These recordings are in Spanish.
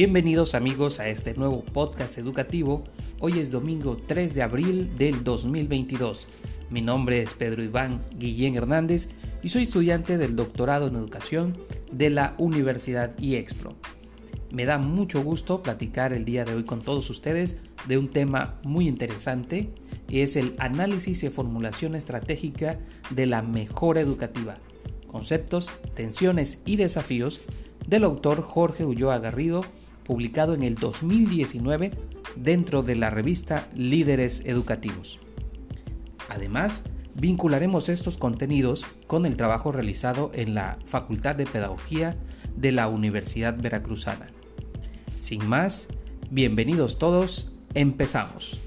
Bienvenidos amigos a este nuevo podcast educativo. Hoy es domingo 3 de abril del 2022. Mi nombre es Pedro Iván Guillén Hernández y soy estudiante del doctorado en educación de la Universidad IEXPRO. Me da mucho gusto platicar el día de hoy con todos ustedes de un tema muy interesante y es el análisis y formulación estratégica de la mejora educativa, conceptos, tensiones y desafíos del autor Jorge Ulloa Garrido publicado en el 2019 dentro de la revista Líderes Educativos. Además, vincularemos estos contenidos con el trabajo realizado en la Facultad de Pedagogía de la Universidad Veracruzana. Sin más, bienvenidos todos, empezamos.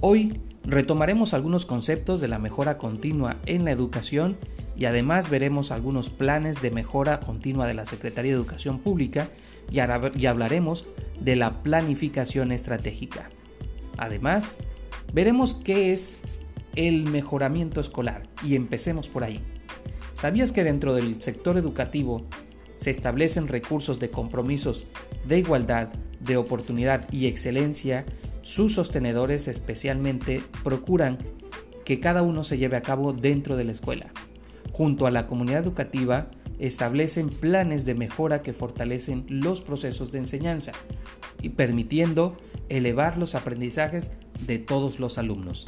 Hoy retomaremos algunos conceptos de la mejora continua en la educación y además veremos algunos planes de mejora continua de la Secretaría de Educación Pública y, hablaremos de la planificación estratégica. Además, veremos qué es el mejoramiento escolar y empecemos por ahí. ¿Sabías que dentro del sector educativo se establecen recursos de compromisos de igualdad, de oportunidad y excelencia? Sus sostenedores especialmente procuran que cada uno se lleve a cabo dentro de la escuela junto a la comunidad educativa, establecen planes de mejora que fortalecen los procesos de enseñanza y permitiendo elevar los aprendizajes de todos los alumnos.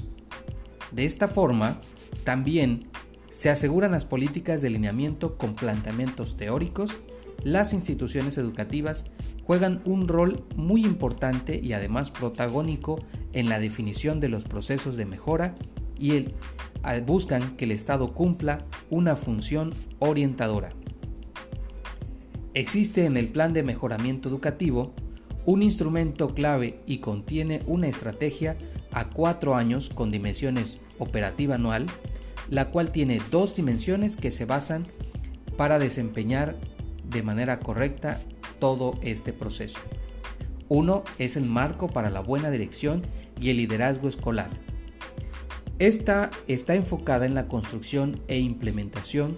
De esta forma, también se aseguran las políticas de alineamiento con planteamientos teóricos, las instituciones educativas juegan un rol muy importante y además protagónico en la definición de los procesos de mejora y el, buscan que el Estado cumpla una función orientadora. Existe en el Plan de Mejoramiento Educativo un instrumento clave y contiene una estrategia a cuatro años con dimensiones operativa anual, la cual tiene dos dimensiones que se basan para desempeñar de manera correcta todo este proceso. Uno es el marco para la buena dirección y el liderazgo escolar, esta está enfocada en la construcción e implementación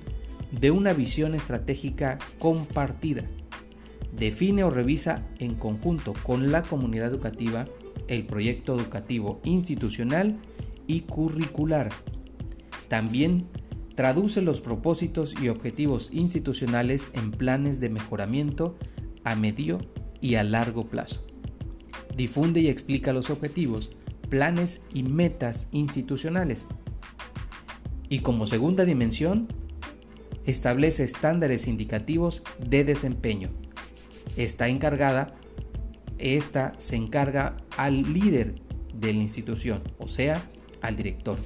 de una visión estratégica compartida. Define o revisa en conjunto con la comunidad educativa el proyecto educativo institucional y curricular. También traduce los propósitos y objetivos institucionales en planes de mejoramiento a medio y a largo plazo. Difunde y explica los objetivos planes y metas institucionales. Y como segunda dimensión, establece estándares indicativos de desempeño. Está encargada, esta se encarga al líder de la institución, o sea, al director.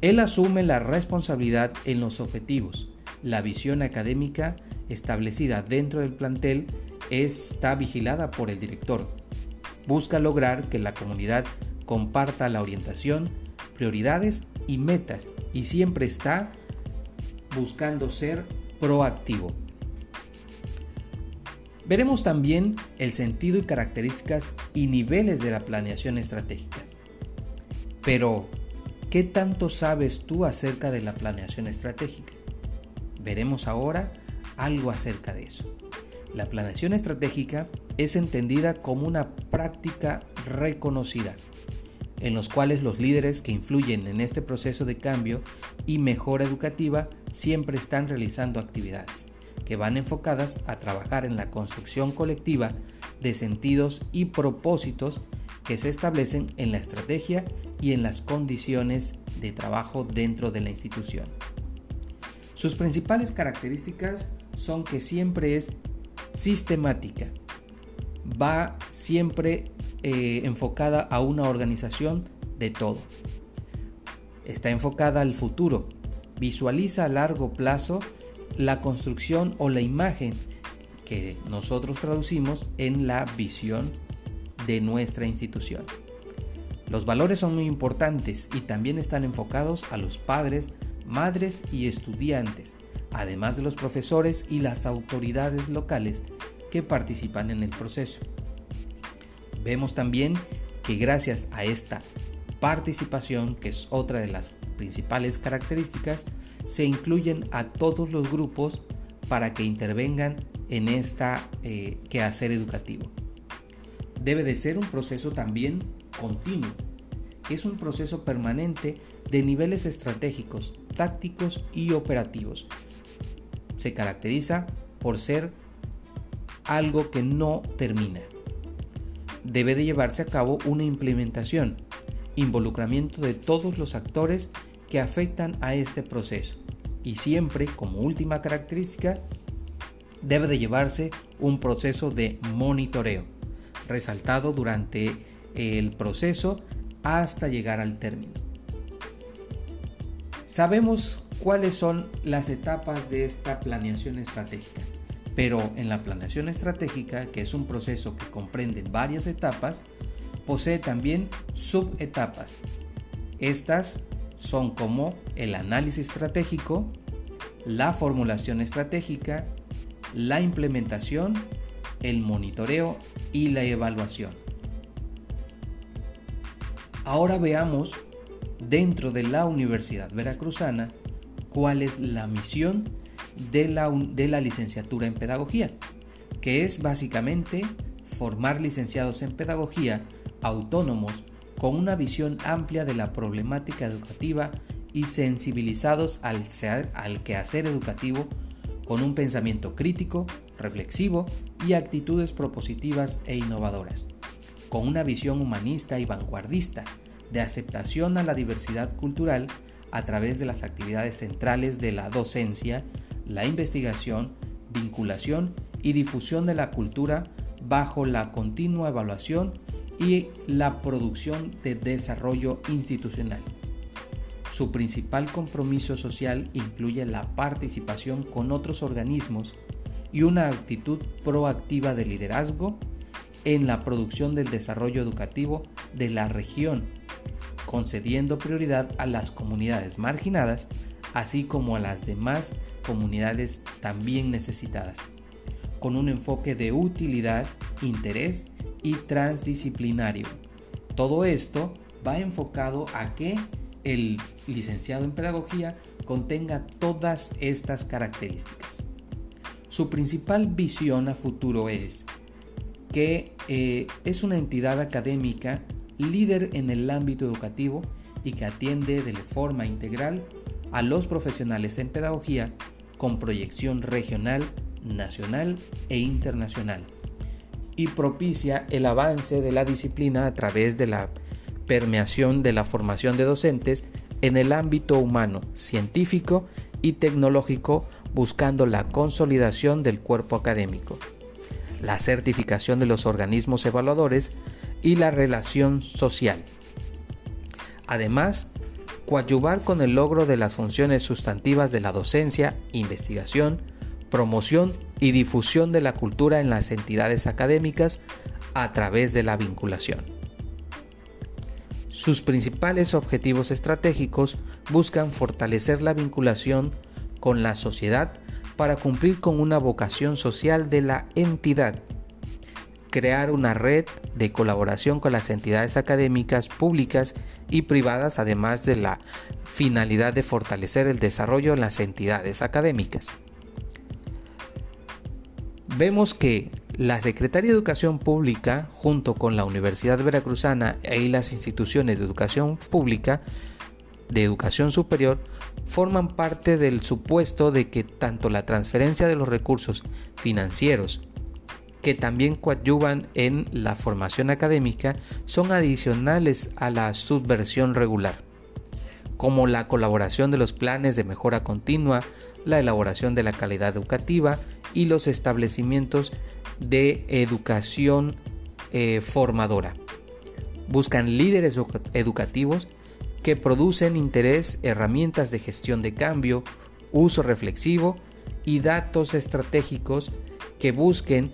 Él asume la responsabilidad en los objetivos. La visión académica establecida dentro del plantel está vigilada por el director, busca lograr que la comunidad comparta la orientación, prioridades y metas y siempre está buscando ser proactivo. Veremos también el sentido y características y niveles de la planeación estratégica. Pero, ¿qué tanto sabes tú acerca de la planeación estratégica? Veremos ahora algo acerca de eso. La planeación estratégica es entendida como una práctica reconocida, en los cuales los líderes que influyen en este proceso de cambio y mejora educativa siempre están realizando actividades que van enfocadas a trabajar en la construcción colectiva de sentidos y propósitos que se establecen en la estrategia y en las condiciones de trabajo dentro de la institución. Sus principales características son que siempre es sistemática. Va siempre eh, enfocada a una organización de todo. Está enfocada al futuro. Visualiza a largo plazo la construcción o la imagen que nosotros traducimos en la visión de nuestra institución. Los valores son muy importantes y también están enfocados a los padres, madres y estudiantes además de los profesores y las autoridades locales que participan en el proceso. Vemos también que gracias a esta participación, que es otra de las principales características, se incluyen a todos los grupos para que intervengan en esta eh, quehacer educativo. Debe de ser un proceso también continuo. Es un proceso permanente de niveles estratégicos, tácticos y operativos. Se caracteriza por ser algo que no termina. Debe de llevarse a cabo una implementación, involucramiento de todos los actores que afectan a este proceso y siempre como última característica debe de llevarse un proceso de monitoreo resaltado durante el proceso hasta llegar al término. Sabemos cuáles son las etapas de esta planeación estratégica, pero en la planeación estratégica, que es un proceso que comprende varias etapas, posee también subetapas. Estas son como el análisis estratégico, la formulación estratégica, la implementación, el monitoreo y la evaluación. Ahora veamos dentro de la Universidad Veracruzana cuál es la misión de la, de la licenciatura en pedagogía, que es básicamente formar licenciados en pedagogía autónomos con una visión amplia de la problemática educativa y sensibilizados al, al quehacer educativo con un pensamiento crítico, reflexivo y actitudes propositivas e innovadoras, con una visión humanista y vanguardista de aceptación a la diversidad cultural a través de las actividades centrales de la docencia, la investigación, vinculación y difusión de la cultura bajo la continua evaluación y la producción de desarrollo institucional. Su principal compromiso social incluye la participación con otros organismos y una actitud proactiva de liderazgo en la producción del desarrollo educativo de la región, concediendo prioridad a las comunidades marginadas, así como a las demás comunidades también necesitadas, con un enfoque de utilidad, interés y transdisciplinario. Todo esto va enfocado a que el licenciado en pedagogía contenga todas estas características. Su principal visión a futuro es que eh, es una entidad académica líder en el ámbito educativo y que atiende de forma integral a los profesionales en pedagogía con proyección regional, nacional e internacional y propicia el avance de la disciplina a través de la permeación de la formación de docentes en el ámbito humano, científico y tecnológico, buscando la consolidación del cuerpo académico, la certificación de los organismos evaluadores y la relación social. Además, coadyuvar con el logro de las funciones sustantivas de la docencia, investigación, promoción y difusión de la cultura en las entidades académicas a través de la vinculación. Sus principales objetivos estratégicos buscan fortalecer la vinculación con la sociedad para cumplir con una vocación social de la entidad, crear una red de colaboración con las entidades académicas públicas y privadas, además de la finalidad de fortalecer el desarrollo en las entidades académicas. Vemos que la Secretaría de Educación Pública, junto con la Universidad Veracruzana y las instituciones de educación pública, de educación superior, forman parte del supuesto de que tanto la transferencia de los recursos financieros, que también coadyuvan en la formación académica, son adicionales a la subversión regular, como la colaboración de los planes de mejora continua, la elaboración de la calidad educativa y los establecimientos de educación eh, formadora. Buscan líderes educativos que producen interés, herramientas de gestión de cambio, uso reflexivo y datos estratégicos que busquen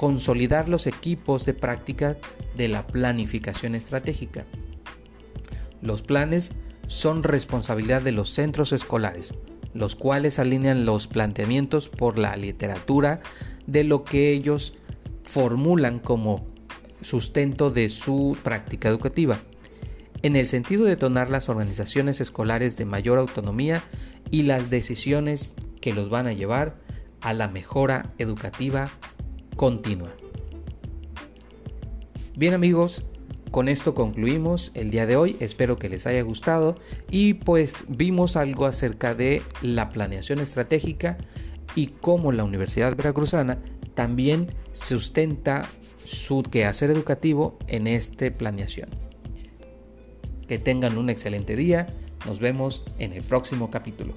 consolidar los equipos de práctica de la planificación estratégica. Los planes son responsabilidad de los centros escolares, los cuales alinean los planteamientos por la literatura de lo que ellos formulan como sustento de su práctica educativa, en el sentido de tonar las organizaciones escolares de mayor autonomía y las decisiones que los van a llevar a la mejora educativa continua. Bien amigos, con esto concluimos el día de hoy, espero que les haya gustado y pues vimos algo acerca de la planeación estratégica y cómo la Universidad Veracruzana también sustenta su quehacer educativo en esta planeación. Que tengan un excelente día, nos vemos en el próximo capítulo.